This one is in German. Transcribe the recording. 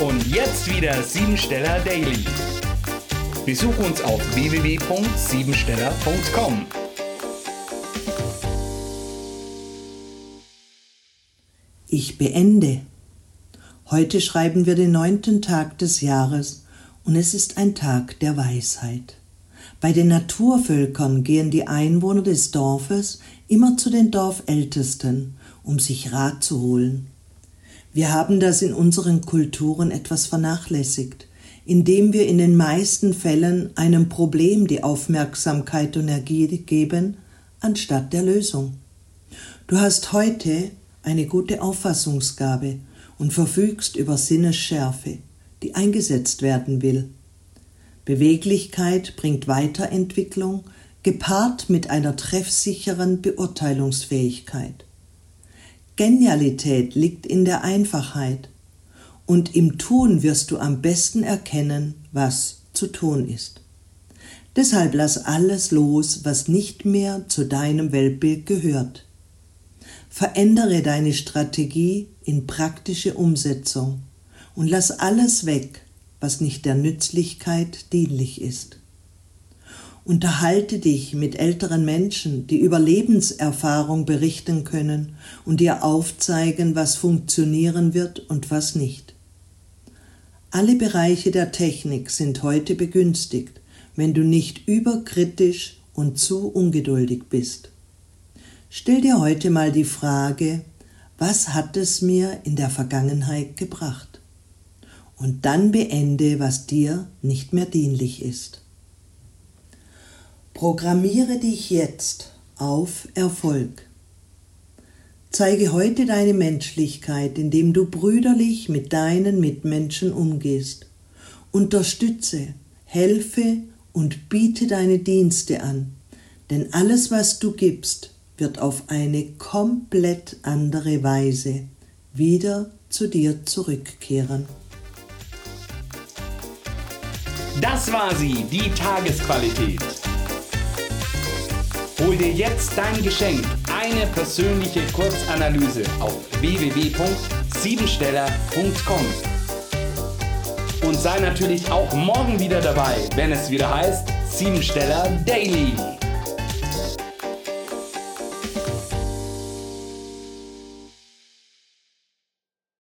Und jetzt wieder Siebensteller Daily. Besuch uns auf www.siebensteller.com. Ich beende. Heute schreiben wir den neunten Tag des Jahres und es ist ein Tag der Weisheit. Bei den Naturvölkern gehen die Einwohner des Dorfes immer zu den Dorfältesten, um sich Rat zu holen. Wir haben das in unseren Kulturen etwas vernachlässigt, indem wir in den meisten Fällen einem Problem die Aufmerksamkeit und Energie geben, anstatt der Lösung. Du hast heute eine gute Auffassungsgabe und verfügst über Sinnesschärfe, die eingesetzt werden will. Beweglichkeit bringt Weiterentwicklung, gepaart mit einer treffsicheren Beurteilungsfähigkeit. Genialität liegt in der Einfachheit, und im Tun wirst du am besten erkennen, was zu tun ist. Deshalb lass alles los, was nicht mehr zu deinem Weltbild gehört. Verändere deine Strategie in praktische Umsetzung und lass alles weg, was nicht der Nützlichkeit dienlich ist. Unterhalte dich mit älteren Menschen, die über Lebenserfahrung berichten können und dir aufzeigen, was funktionieren wird und was nicht. Alle Bereiche der Technik sind heute begünstigt, wenn du nicht überkritisch und zu ungeduldig bist. Stell dir heute mal die Frage, was hat es mir in der Vergangenheit gebracht? Und dann beende, was dir nicht mehr dienlich ist. Programmiere dich jetzt auf Erfolg. Zeige heute deine Menschlichkeit, indem du brüderlich mit deinen Mitmenschen umgehst. Unterstütze, helfe und biete deine Dienste an, denn alles, was du gibst, wird auf eine komplett andere Weise wieder zu dir zurückkehren. Das war sie, die Tagesqualität. Hol dir jetzt dein Geschenk, eine persönliche Kurzanalyse auf www.siebensteller.com. Und sei natürlich auch morgen wieder dabei, wenn es wieder heißt Siebensteller Daily.